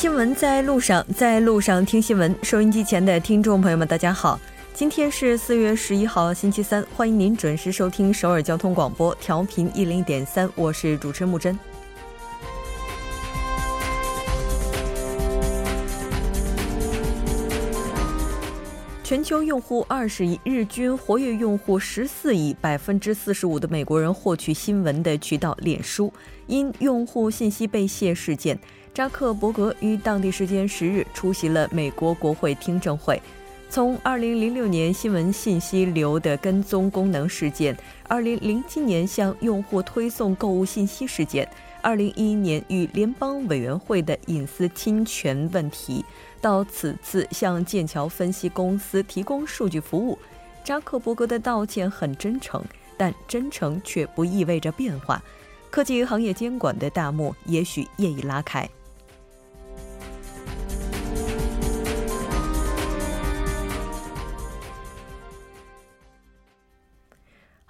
新闻在路上，在路上听新闻。收音机前的听众朋友们，大家好，今天是四月十一号，星期三，欢迎您准时收听首尔交通广播，调频一零点三，我是主持人木真。全球用户二十亿，日均活跃用户十四亿，百分之四十五的美国人获取新闻的渠道脸书，因用户信息被泄事件，扎克伯格于当地时间十日出席了美国国会听证会。从二零零六年新闻信息流的跟踪功能事件，二零零七年向用户推送购物信息事件。二零一一年与联邦委员会的隐私侵权问题，到此次向剑桥分析公司提供数据服务，扎克伯格的道歉很真诚，但真诚却不意味着变化。科技行业监管的大幕也许业已拉开。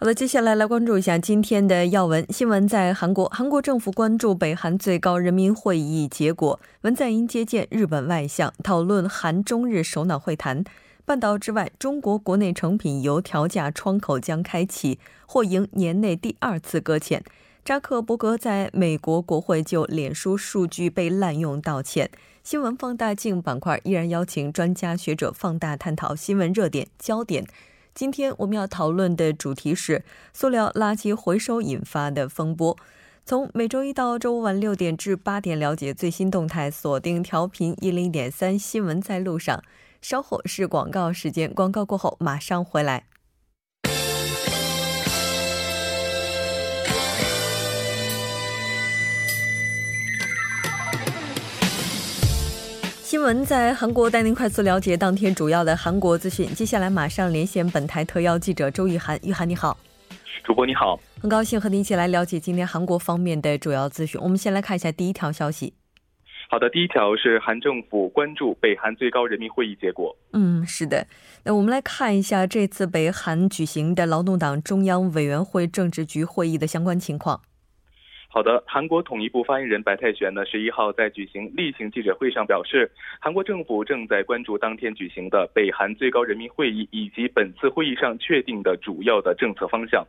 好的，接下来来关注一下今天的要闻新闻。在韩国，韩国政府关注北韩最高人民会议结果，文在寅接见日本外相，讨论韩中日首脑会谈。半岛之外，中国国内成品油调价窗口将开启，或迎年内第二次搁浅。扎克伯格在美国国会就脸书数据被滥用道歉。新闻放大镜板块依然邀请专家学者放大探讨新闻热点焦点。今天我们要讨论的主题是塑料垃圾回收引发的风波。从每周一到周五晚六点至八点，了解最新动态，锁定调频一零点三新闻在路上。稍后是广告时间，广告过后马上回来。新闻在韩国带您快速了解当天主要的韩国资讯。接下来马上连线本台特邀记者周玉涵，玉涵你好，主播你好，很高兴和您一起来了解今天韩国方面的主要资讯。我们先来看一下第一条消息。好的，第一条是韩政府关注北韩最高人民会议结果。嗯，是的，那我们来看一下这次北韩举行的劳动党中央委员会政治局会议的相关情况。好的，韩国统一部发言人白泰玄呢，十一号在举行例行记者会上表示，韩国政府正在关注当天举行的北韩最高人民会议以及本次会议上确定的主要的政策方向。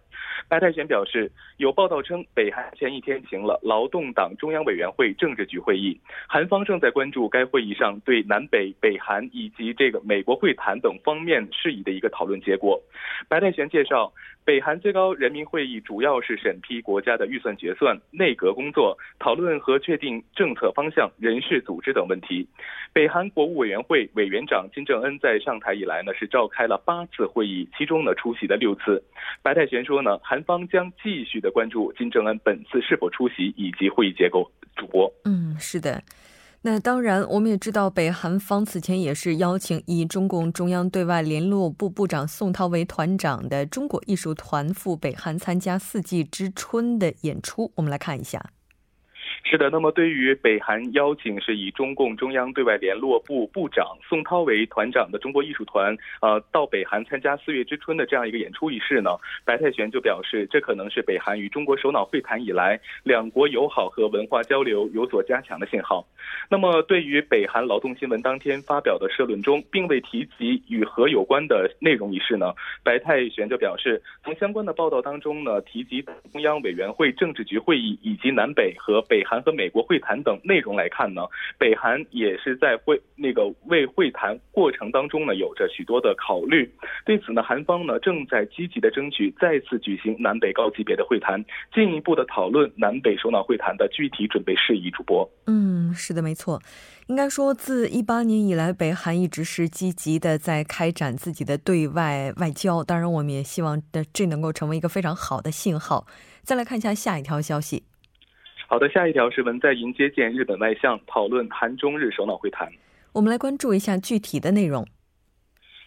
白泰玄表示，有报道称，北韩前一天行了劳动党中央委员会政治局会议，韩方正在关注该会议上对南北、北韩以及这个美国会谈等方面事宜的一个讨论结果。白泰玄介绍。北韩最高人民会议主要是审批国家的预算决算、内阁工作、讨论和确定政策方向、人事组织等问题。北韩国务委员会委员长金正恩在上台以来呢，是召开了八次会议，其中呢出席了六次。白泰玄说呢，韩方将继续的关注金正恩本次是否出席以及会议结构。主播，嗯，是的。那当然，我们也知道，北韩方此前也是邀请以中共中央对外联络部部长宋涛为团长的中国艺术团赴北韩参加四季之春的演出。我们来看一下。是的，那么对于北韩邀请是以中共中央对外联络部部长宋涛为团长的中国艺术团，呃，到北韩参加四月之春的这样一个演出仪式呢，白泰玄就表示，这可能是北韩与中国首脑会谈以来两国友好和文化交流有所加强的信号。那么，对于北韩劳动新闻当天发表的社论中并未提及与核有关的内容一事呢，白泰玄就表示，从相关的报道当中呢，提及中央委员会政治局会议以及南北和北韩。韩和美国会谈等内容来看呢，北韩也是在会那个为会谈过程当中呢，有着许多的考虑。对此呢，韩方呢正在积极的争取再次举行南北高级别的会谈，进一步的讨论南北首脑会谈的具体准备事宜。主播，嗯，是的，没错。应该说，自一八年以来，北韩一直是积极的在开展自己的对外外交。当然，我们也希望的这能够成为一个非常好的信号。再来看一下下一条消息。好的，下一条是文在寅接见日本外相，讨论韩中日首脑会谈。我们来关注一下具体的内容。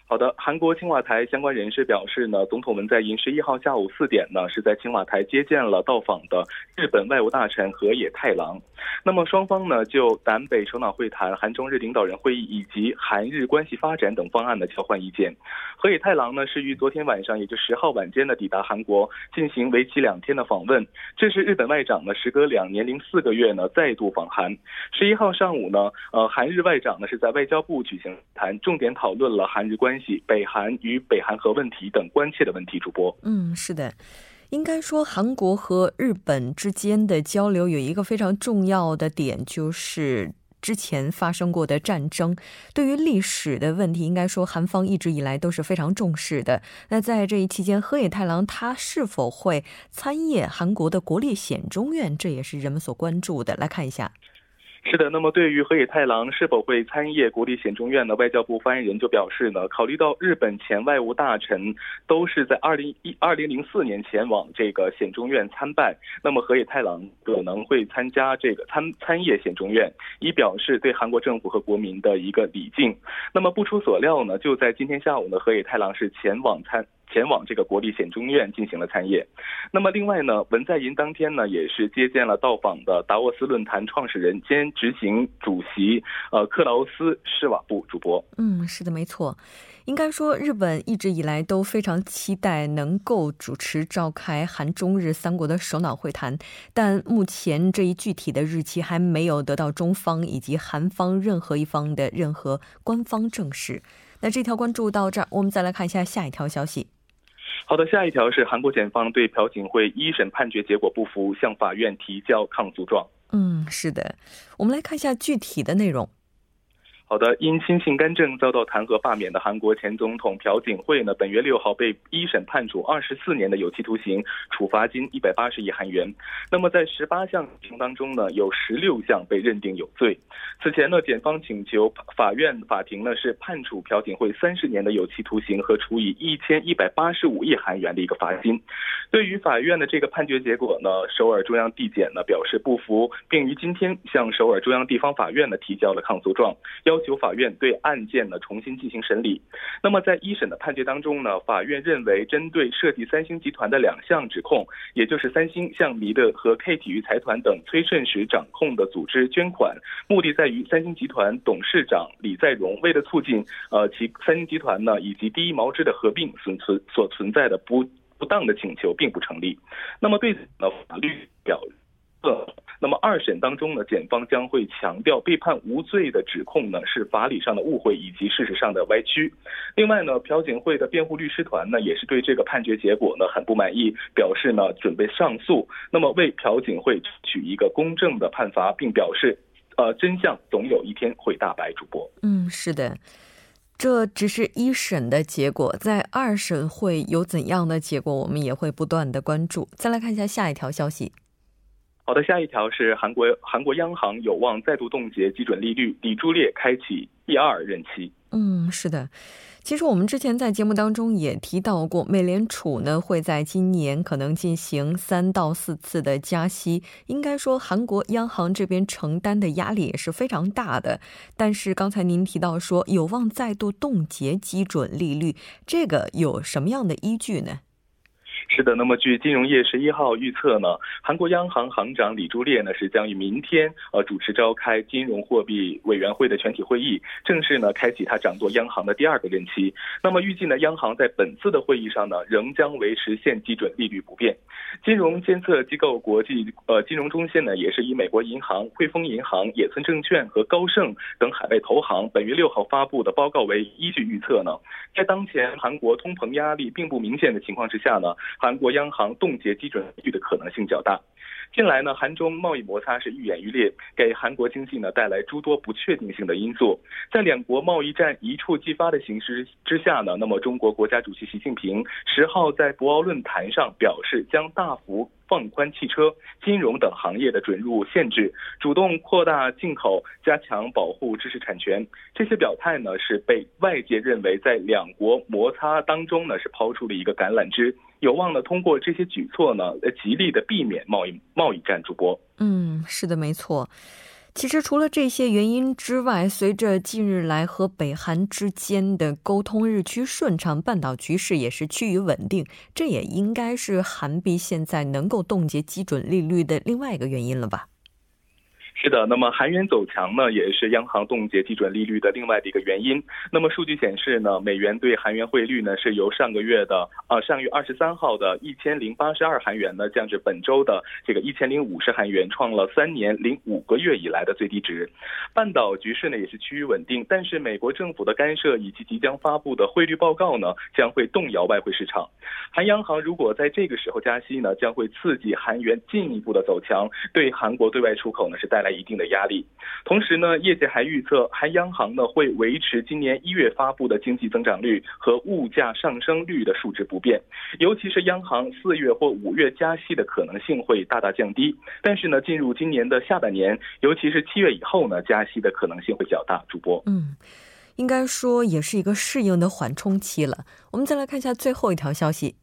好的，韩国青瓦台相关人士表示呢，总统文在寅十一号下午四点呢，是在青瓦台接见了到访的日本外务大臣河野太郎。那么双方呢，就南北首脑会谈、韩中日领导人会议以及韩日关系发展等方案呢交换意见。河野太郎呢是于昨天晚上，也就十号晚间呢抵达韩国，进行为期两天的访问。这是日本外长呢时隔两年零四个月呢再度访韩。十一号上午呢，呃，韩日外长呢是在外交部举行谈，重点讨论了韩日关关系、北韩与北韩核问题等关切的问题。主播，嗯，是的。应该说，韩国和日本之间的交流有一个非常重要的点，就是之前发生过的战争。对于历史的问题，应该说韩方一直以来都是非常重视的。那在这一期间，河野太郎他是否会参谒韩国的国立显中院，这也是人们所关注的。来看一下。是的，那么对于河野太郎是否会参谒国立显中院呢？外交部发言人就表示呢，考虑到日本前外务大臣都是在二零一二零零四年前往这个显中院参拜，那么河野太郎可能会参加这个参参谒显中院，以表示对韩国政府和国民的一个礼敬。那么不出所料呢，就在今天下午呢，河野太郎是前往参。前往这个国立显中院进行了参谒。那么另外呢，文在寅当天呢也是接见了到访的达沃斯论坛创始人兼执行主席呃克劳斯施瓦布。主播，嗯，是的，没错。应该说，日本一直以来都非常期待能够主持召开韩中日三国的首脑会谈，但目前这一具体的日期还没有得到中方以及韩方任何一方的任何官方证实。那这条关注到这儿，我们再来看一下下一条消息。好的，下一条是韩国检方对朴槿惠一审判决结果不服，向法院提交抗诉状。嗯，是的，我们来看一下具体的内容。好的，因亲信干政遭到弹劾罢免的韩国前总统朴槿惠呢，本月六号被一审判处二十四年的有期徒刑，处罚金一百八十亿韩元。那么在十八项刑当中呢，有十六项被认定有罪。此前呢，检方请求法院法庭呢是判处朴槿惠三十年的有期徒刑和处以一千一百八十五亿韩元的一个罚金。对于法院的这个判决结果呢，首尔中央地检呢表示不服，并于今天向首尔中央地方法院呢提交了抗诉状，要求法院对案件呢重新进行审理。那么在一审的判决当中呢，法院认为针对涉及三星集团的两项指控，也就是三星向米的和 K 体育财团等崔顺实掌控的组织捐款，目的在于。三星集团董事长李在镕为了促进呃其三星集团呢以及第一毛织的合并存存所存在的不不当的请求并不成立。那么对此呢法律表那么二审当中呢检方将会强调被判无罪的指控呢是法理上的误会以及事实上的歪曲。另外呢朴槿惠的辩护律师团呢也是对这个判决结果呢很不满意，表示呢准备上诉，那么为朴槿惠取一个公正的判罚，并表示。呃，真相总有一天会大白。主播，嗯，是的，这只是一审的结果，在二审会有怎样的结果，我们也会不断的关注。再来看一下下一条消息。好的，下一条是韩国韩国央行有望再度冻结基准利率，李朱烈开启第二任期。嗯，是的。其实我们之前在节目当中也提到过，美联储呢会在今年可能进行三到四次的加息。应该说，韩国央行这边承担的压力也是非常大的。但是刚才您提到说有望再度冻结基准利率，这个有什么样的依据呢？是的，那么据金融业十一号预测呢，韩国央行行长李朱烈呢是将于明天呃主持召开金融货币委员会的全体会议，正式呢开启他掌舵央行的第二个任期。那么预计呢，央行在本次的会议上呢，仍将维持现基准利率不变。金融监测机构国际呃金融中心呢，也是以美国银行、汇丰银行、野村证券和高盛等海外投行本月六号发布的报告为依据预测呢，在当前韩国通膨压力并不明显的情况之下呢。韩国央行冻结基准利率的可能性较大。近来呢，韩中贸易摩擦是愈演愈烈，给韩国经济呢带来诸多不确定性的因素。在两国贸易战一触即发的形势之下呢，那么中国国家主席习近平十号在博鳌论坛上表示，将大幅。放宽汽车、金融等行业的准入限制，主动扩大进口，加强保护知识产权。这些表态呢，是被外界认为在两国摩擦当中呢，是抛出了一个橄榄枝，有望呢通过这些举措呢，极力的避免贸易贸易战。主播，嗯，是的，没错。其实除了这些原因之外，随着近日来和北韩之间的沟通日趋顺畅，半岛局势也是趋于稳定，这也应该是韩币现在能够冻结基准利率的另外一个原因了吧。是的，那么韩元走强呢，也是央行冻结基准利率的另外的一个原因。那么数据显示呢，美元对韩元汇率呢是由上个月的啊上月二十三号的一千零八十二韩元呢降至本周的这个一千零五十韩元，创了三年零五个月以来的最低值。半岛局势呢也是趋于稳定，但是美国政府的干涉以及即将发布的汇率报告呢将会动摇外汇市场。韩央行如果在这个时候加息呢，将会刺激韩元进一步的走强，对韩国对外出口呢是带来一定的压力。同时呢，业界还预测，韩央行呢会维持今年一月发布的经济增长率和物价上升率的数值不变，尤其是央行四月或五月加息的可能性会大大降低。但是呢，进入今年的下半年，尤其是七月以后呢，加息的可能性会较大。主播，嗯，应该说也是一个适应的缓冲期了。我们再来看一下最后一条消息。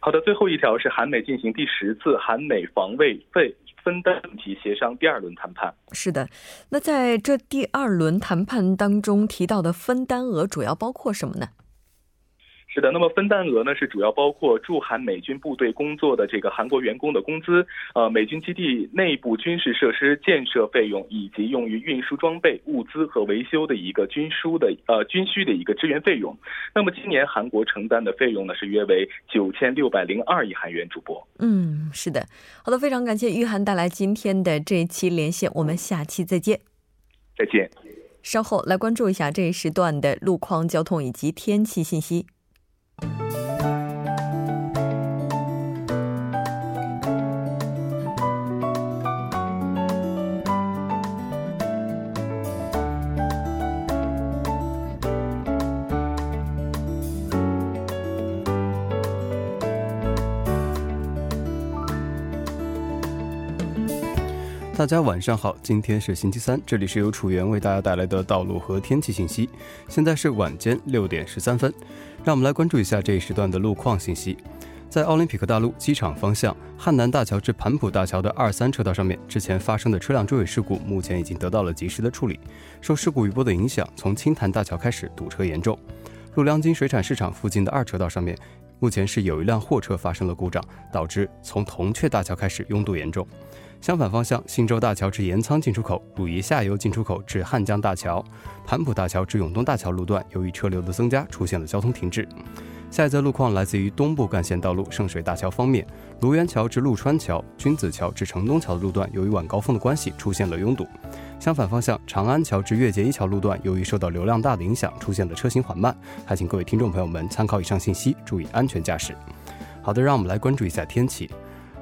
好的，最后一条是韩美进行第十次韩美防卫费分担问题协商第二轮谈判。是的，那在这第二轮谈判当中提到的分担额主要包括什么呢？是的，那么分担额呢是主要包括驻韩美军部队工作的这个韩国员工的工资，呃，美军基地内部军事设施建设费用，以及用于运输装备、物资和维修的一个军输的呃军需的一个支援费用。那么今年韩国承担的费用呢是约为九千六百零二亿韩元。主播，嗯，是的，好的，非常感谢玉涵带来今天的这一期连线，我们下期再见。再见。稍后来关注一下这一时段的路况、交通以及天气信息。Bye. 大家晚上好，今天是星期三，这里是由楚源为大家带来的道路和天气信息。现在是晚间六点十三分，让我们来关注一下这一时段的路况信息。在奥林匹克大陆机场方向汉南大桥至盘浦大桥的二三车道上面，之前发生的车辆追尾事故，目前已经得到了及时的处理。受事故余波的影响，从青潭大桥开始堵车严重。陆良金水产市场附近的二车道上面，目前是有一辆货车发生了故障，导致从铜雀大桥开始拥堵严重。相反方向，新洲大桥至盐仓进出口、鲁宜下游进出口至汉江大桥、盘浦大桥至永东大桥路段，由于车流的增加，出现了交通停滞。下一则路况来自于东部干线道路圣水大桥方面，卢园桥至陆川桥、君子桥至城东桥的路段，由于晚高峰的关系，出现了拥堵。相反方向，长安桥至月结一桥路段，由于受到流量大的影响，出现了车行缓慢。还请各位听众朋友们参考以上信息，注意安全驾驶。好的，让我们来关注一下天气。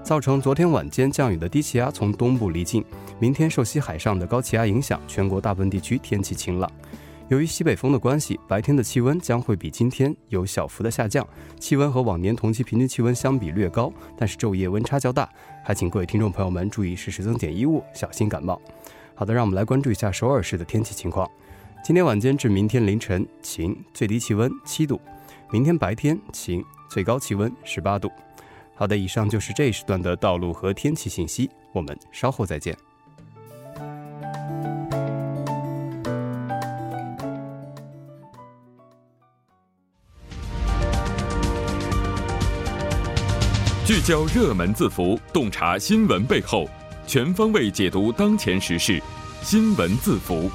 造成昨天晚间降雨的低气压从东部离境，明天受西海上的高气压影响，全国大部分地区天气晴朗。由于西北风的关系，白天的气温将会比今天有小幅的下降，气温和往年同期平均气温相比略高，但是昼夜温差较大，还请各位听众朋友们注意适时增减衣物，小心感冒。好的，让我们来关注一下首尔市的天气情况。今天晚间至明天凌晨晴，最低气温七度；明天白天晴，最高气温十八度。好的，以上就是这一时段的道路和天气信息，我们稍后再见。聚焦热门字符，洞察新闻背后，全方位解读当前时事，新闻字符。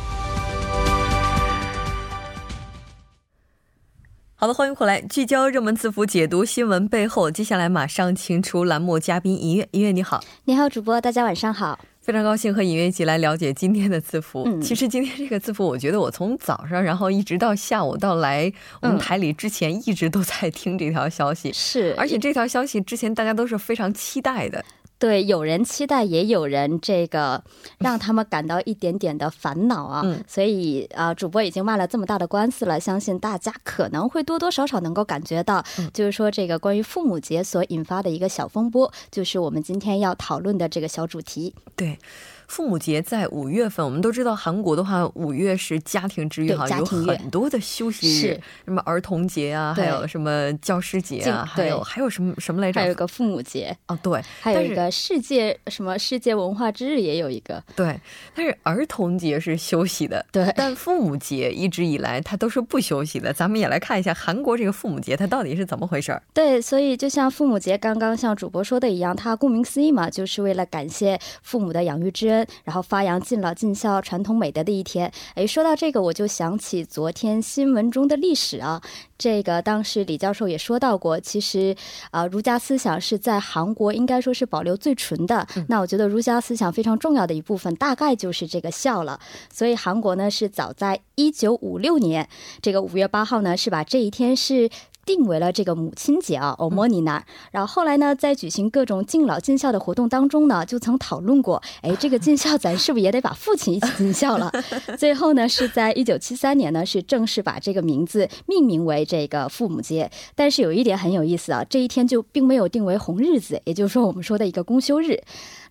好的，欢迎回来，聚焦热门字符，解读新闻背后。接下来马上请出栏目嘉宾音乐，音乐你好，你好，主播，大家晚上好，非常高兴和尹月一起来了解今天的字符。嗯，其实今天这个字符，我觉得我从早上，然后一直到下午到来我们台里之前，一直都在听这条消息，是，而且这条消息之前大家都是非常期待的。对，有人期待，也有人这个 让他们感到一点点的烦恼啊。嗯，所以啊，主播已经卖了这么大的官司了，相信大家可能会多多少少能够感觉到，就是说这个关于父母节所引发的一个小风波，就是我们今天要讨论的这个小主题。对。父母节在五月份，我们都知道韩国的话，五月是家庭之月哈，有很多的休息日，什么儿童节啊，还有什么教师节啊，还有还有什么什么来着？还有个父母节。哦，对，还有一个世界什么世界文化之日也有一个，对，但是儿童节是休息的，对，但父母节一直以来它都是不休息的。咱们也来看一下韩国这个父母节它到底是怎么回事儿。对，所以就像父母节刚刚像主播说的一样，它顾名思义嘛，就是为了感谢父母的养育之恩，然后发扬敬老尽孝传统美德的一天。哎，说到这个，我就想起昨天新闻中的历史啊。这个当时李教授也说到过，其实啊，儒家思想是在韩国应该说是保留最纯的。那我觉得儒家思想非常重要的一部分，大概就是这个孝了。所以韩国呢是早在一九五六年，这个五月八号呢是把这一天是。定为了这个母亲节啊，欧莫尼娜。然后后来呢，在举行各种敬老尽孝的活动当中呢，就曾讨论过，哎，这个尽孝咱是不是也得把父亲一起尽孝了？最后呢，是在一九七三年呢，是正式把这个名字命名为这个父母节。但是有一点很有意思啊，这一天就并没有定为红日子，也就是说我们说的一个公休日。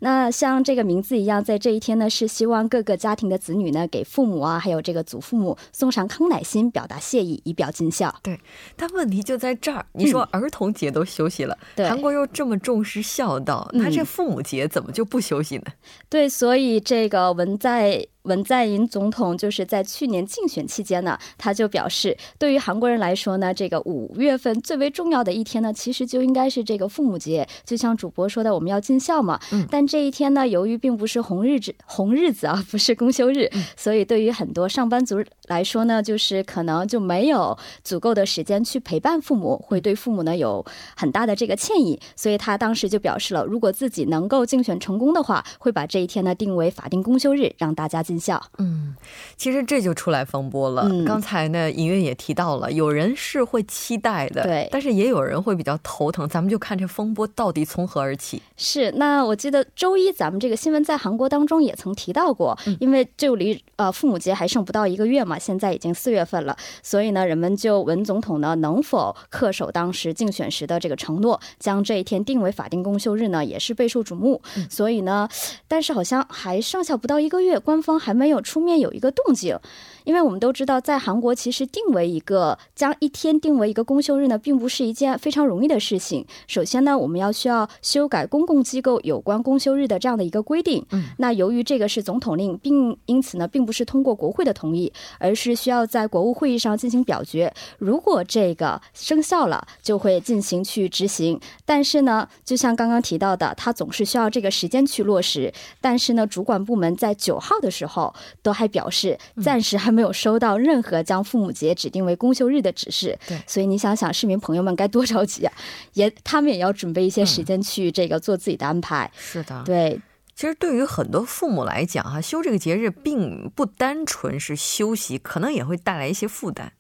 那像这个名字一样，在这一天呢，是希望各个家庭的子女呢，给父母啊，还有这个祖父母送上康乃馨，表达谢意，以表尽孝。对，但问题就在这儿，你说儿童节都休息了，韩国又这么重视孝道，那这父母节怎么就不休息呢？对，所以这个文在。文在寅总统就是在去年竞选期间呢，他就表示，对于韩国人来说呢，这个五月份最为重要的一天呢，其实就应该是这个父母节。就像主播说的，我们要尽孝嘛。嗯。但这一天呢，由于并不是红日子，红日子啊，不是公休日，所以对于很多上班族来说呢，就是可能就没有足够的时间去陪伴父母，会对父母呢有很大的这个歉意。所以他当时就表示了，如果自己能够竞选成功的话，会把这一天呢定为法定公休日，让大家。尽孝，嗯，其实这就出来风波了。刚才呢，尹月也提到了，有人是会期待的，对，但是也有人会比较头疼。咱们就看这风波到底从何而起。是，那我记得周一咱们这个新闻在韩国当中也曾提到过，因为就离呃父母节还剩不到一个月嘛，现在已经四月份了，所以呢，人们就文总统呢能否恪守当时竞选时的这个承诺，将这一天定为法定公休日呢，也是备受瞩目。所以呢，但是好像还剩下不到一个月，官方。还没有出面有一个动静，因为我们都知道，在韩国其实定为一个将一天定为一个公休日呢，并不是一件非常容易的事情。首先呢，我们要需要修改公共机构有关公休日的这样的一个规定。嗯，那由于这个是总统令，并因此呢，并不是通过国会的同意，而是需要在国务会议上进行表决。如果这个生效了，就会进行去执行。但是呢，就像刚刚提到的，它总是需要这个时间去落实。但是呢，主管部门在九号的时候。后都还表示暂时还没有收到任何将父母节指定为公休日的指示。对，所以你想想，市民朋友们该多着急啊！也他们也要准备一些时间去这个做自己的安排。是的，对。其实对于很多父母来讲，哈，休这个节日并不单纯是休息，可能也会带来一些负担。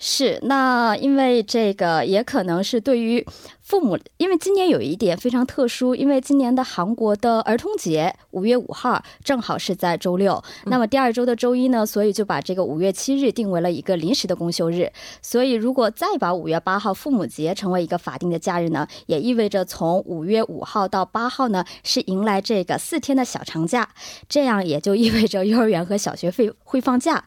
是，那因为这个也可能是对于。父母，因为今年有一点非常特殊，因为今年的韩国的儿童节五月五号正好是在周六，那么第二周的周一呢，所以就把这个五月七日定为了一个临时的公休日。所以如果再把五月八号父母节成为一个法定的假日呢，也意味着从五月五号到八号呢是迎来这个四天的小长假，这样也就意味着幼儿园和小学会会放假。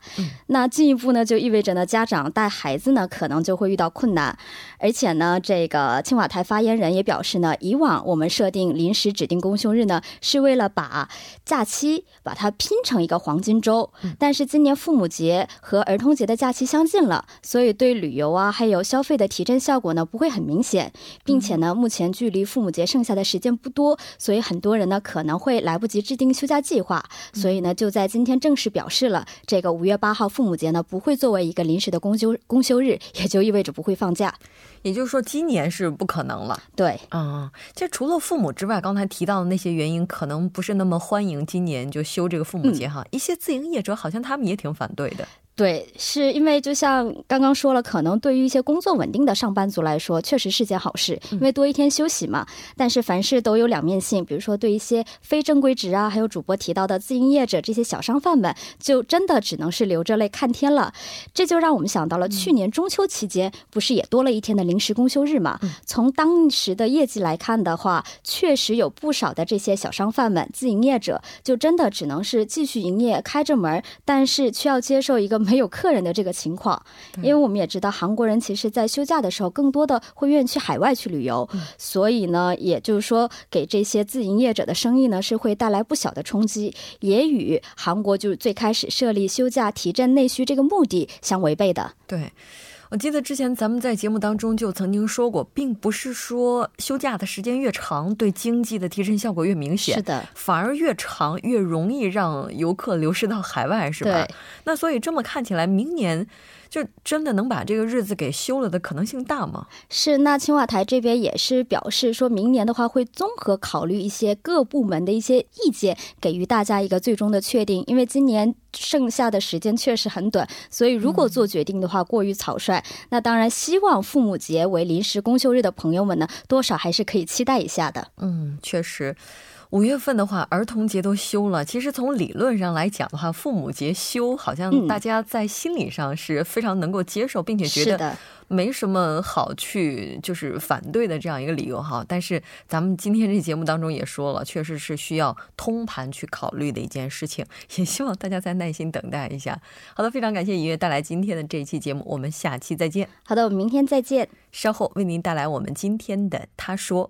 那进一步呢，就意味着呢家长带孩子呢可能就会遇到困难，而且呢这个青瓦。台发言人也表示呢，以往我们设定临时指定公休日呢，是为了把假期把它拼成一个黄金周。但是今年父母节和儿童节的假期相近了，所以对旅游啊还有消费的提振效果呢不会很明显，并且呢目前距离父母节剩下的时间不多，所以很多人呢可能会来不及制定休假计划。所以呢就在今天正式表示了，这个五月八号父母节呢不会作为一个临时的公休公休日，也就意味着不会放假。也就是说，今年是不可能了。对，嗯，其实除了父母之外，刚才提到的那些原因，可能不是那么欢迎今年就休这个父母节哈。一些自营业者好像他们也挺反对的。对，是因为就像刚刚说了，可能对于一些工作稳定的上班族来说，确实是件好事，因为多一天休息嘛。但是凡事都有两面性，比如说对一些非正规职啊，还有主播提到的自营业者这些小商贩们，就真的只能是流着泪看天了。这就让我们想到了去年中秋期间，不是也多了一天的临时公休日嘛？从当时的业绩来看的话，确实有不少的这些小商贩们、自营业者，就真的只能是继续营业，开着门，但是却要接受一个。没有客人的这个情况，因为我们也知道韩国人其实，在休假的时候，更多的会愿意去海外去旅游，所以呢，也就是说，给这些自营业者的生意呢，是会带来不小的冲击，也与韩国就是最开始设立休假提振内需这个目的相违背的。对。我记得之前咱们在节目当中就曾经说过，并不是说休假的时间越长，对经济的提振效果越明显，是的，反而越长越容易让游客流失到海外，是吧？那所以这么看起来，明年。就真的能把这个日子给休了的可能性大吗？是，那青瓦台这边也是表示，说明年的话会综合考虑一些各部门的一些意见，给予大家一个最终的确定。因为今年剩下的时间确实很短，所以如果做决定的话过于草率，那当然希望父母节为临时公休日的朋友们呢，多少还是可以期待一下的。嗯，确实。五月份的话，儿童节都休了。其实从理论上来讲的话，父母节休，好像大家在心理上是非常能够接受，并且觉得没什么好去就是反对的这样一个理由哈。但是咱们今天这节目当中也说了，确实是需要通盘去考虑的一件事情，也希望大家再耐心等待一下。好的，非常感谢尹月带来今天的这一期节目，我们下期再见。好的，我们明天再见。稍后为您带来我们今天的他说。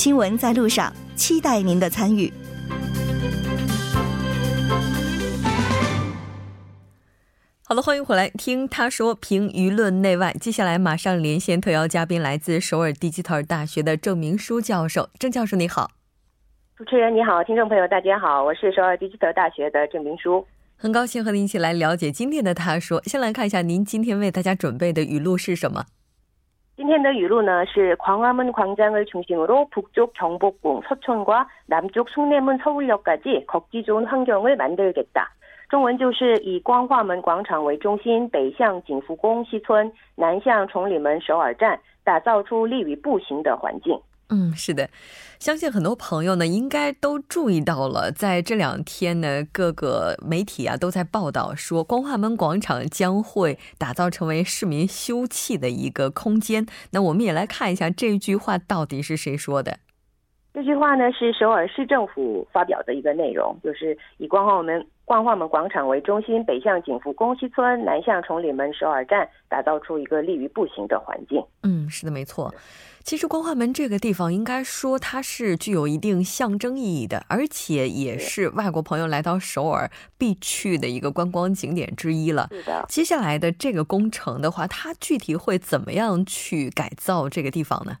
新闻在路上，期待您的参与。好的，欢迎回来听他说评舆论内外。接下来马上连线特邀嘉宾，来自首尔迪吉特尔大学的郑明书教授。郑教授你好，主持人你好，听众朋友大家好，我是首尔迪吉特尔大学的郑明书，很高兴和您一起来了解今天的他说。先来看一下您今天为大家准备的语录是什么。 今天的语录呢是광화문광장을중심으로북쪽경복궁서촌과남쪽숭례문서울역까지걷기좋은환경을만들겠다中文就是以光化门广场为中心，北向景福宫西村，南向崇礼门首尔站，打造出利于步行的环境。 嗯，是的，相信很多朋友呢，应该都注意到了，在这两天呢，各个媒体啊都在报道说，光化门广场将会打造成为市民休憩的一个空间。那我们也来看一下这句话到底是谁说的。这句话呢是首尔市政府发表的一个内容，就是以光化门光化门广场为中心，北向景福宫西村，南向崇礼门首尔站，打造出一个利于步行的环境。嗯，是的，没错。其实光化门这个地方，应该说它是具有一定象征意义的，而且也是外国朋友来到首尔必去的一个观光景点之一了。是的。接下来的这个工程的话，它具体会怎么样去改造这个地方呢？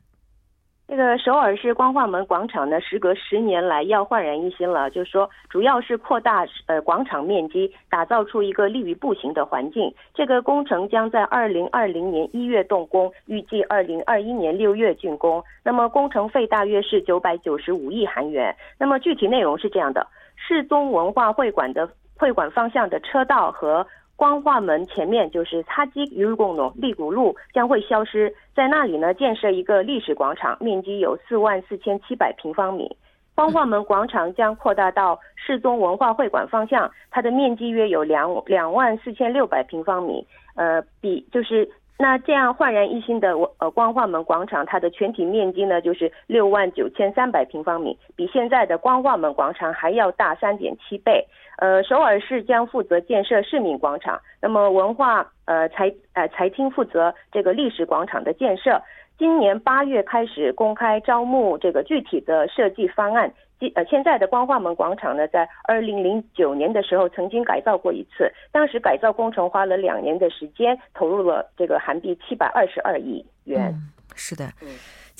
这个首尔市光化门广场呢，时隔十年来要焕然一新了。就是说，主要是扩大呃广场面积，打造出一个利于步行的环境。这个工程将在二零二零年一月动工，预计二零二一年六月竣工。那么工程费大约是九百九十五亿韩元。那么具体内容是这样的：世宗文化会馆的会馆方向的车道和。光化门前面就是擦基鱼公农立谷路将会消失，在那里呢建设一个历史广场，面积有四万四千七百平方米。光化门广场将扩大到世宗文化会馆方向，它的面积约有两两万四千六百平方米。呃，比就是那这样焕然一新的呃光化门广场，它的全体面积呢就是六万九千三百平方米，比现在的光化门广场还要大三点七倍。呃，首尔市将负责建设市民广场，那么文化呃财呃财厅负责这个历史广场的建设。今年八月开始公开招募这个具体的设计方案。呃，现在的光化门广场呢，在二零零九年的时候曾经改造过一次，当时改造工程花了两年的时间，投入了这个韩币七百二十二亿元。是的。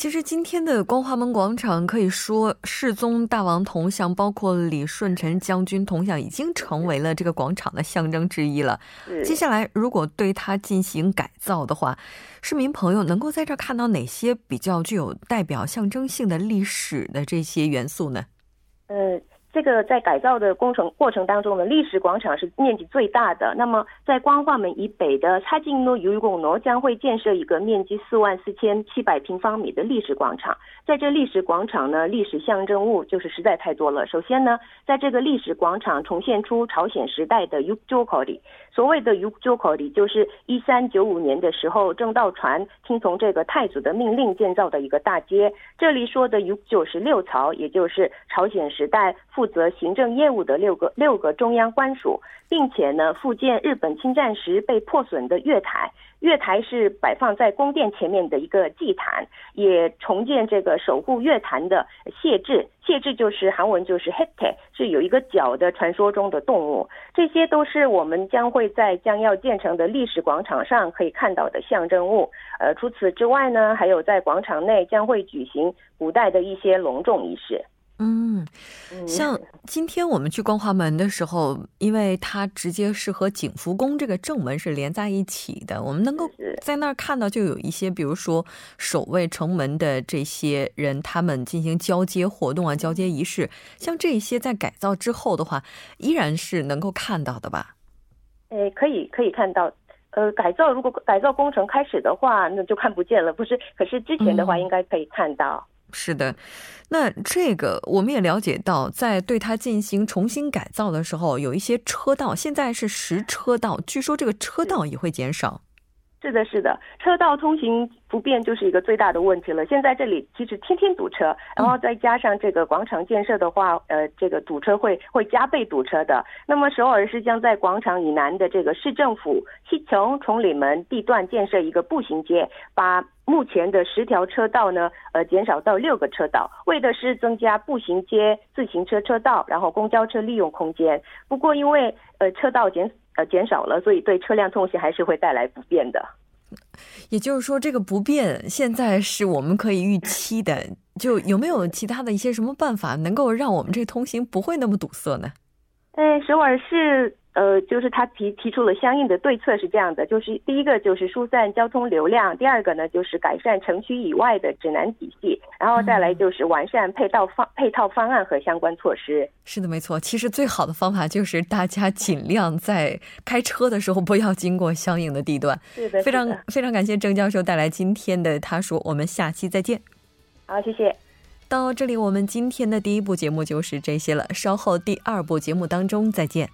其实今天的光华门广场可以说，世宗大王铜像，包括李舜臣将军铜像，已经成为了这个广场的象征之一了。接下来，如果对它进行改造的话，市民朋友能够在这儿看到哪些比较具有代表象征性的历史的这些元素呢？嗯。这个在改造的工程过程当中呢，历史广场是面积最大的。那么在光化门以北的擦金诺游公罗将会建设一个面积四万四千七百平方米的历史广场。在这历史广场呢，历史象征物就是实在太多了。首先呢，在这个历史广场重现出朝鲜时代的 Yukjokori。所谓的 Yukjokori 就是一三九五年的时候正道传听从这个太祖的命令建造的一个大街。这里说的 Yukjo 是六朝，也就是朝鲜时代。负责行政业务的六个六个中央官署，并且呢，复建日本侵占时被破损的月台。月台是摆放在宫殿前面的一个祭坛，也重建这个守护月坛的谢志。介质就是韩文就是 hete，是有一个角的传说中的动物。这些都是我们将会在将要建成的历史广场上可以看到的象征物。呃，除此之外呢，还有在广场内将会举行古代的一些隆重仪式。嗯，像今天我们去光华门的时候，因为它直接是和景福宫这个正门是连在一起的，我们能够在那儿看到，就有一些，比如说守卫城门的这些人，他们进行交接活动啊、交接仪式，像这些在改造之后的话，依然是能够看到的吧？诶，可以可以看到，呃，改造如果改造工程开始的话，那就看不见了，不是？可是之前的话，应该可以看到。是的，那这个我们也了解到，在对它进行重新改造的时候，有一些车道现在是实车道，据说这个车道也会减少。是的，是的，车道通行不便就是一个最大的问题了。现在这里其实天天堵车，然后再加上这个广场建设的话，呃，这个堵车会会加倍堵车的。那么首尔市将在广场以南的这个市政府西城崇礼门地段建设一个步行街，把目前的十条车道呢，呃，减少到六个车道，为的是增加步行街、自行车车道，然后公交车利用空间。不过因为呃车道减。呃，减少了，所以对车辆通行还是会带来不便的。也就是说，这个不变现在是我们可以预期的。就有没有其他的一些什么办法，能够让我们这通行不会那么堵塞呢？哎，首尔市。呃，就是他提提出了相应的对策，是这样的，就是第一个就是疏散交通流量，第二个呢就是改善城区以外的指南体系，然后再来就是完善配套方配套方案和相关措施。是的，没错。其实最好的方法就是大家尽量在开车的时候不要经过相应的地段。是的，非常非常感谢郑教授带来今天的他说，我们下期再见。好，谢谢。到这里，我们今天的第一部节目就是这些了。稍后第二部节目当中再见。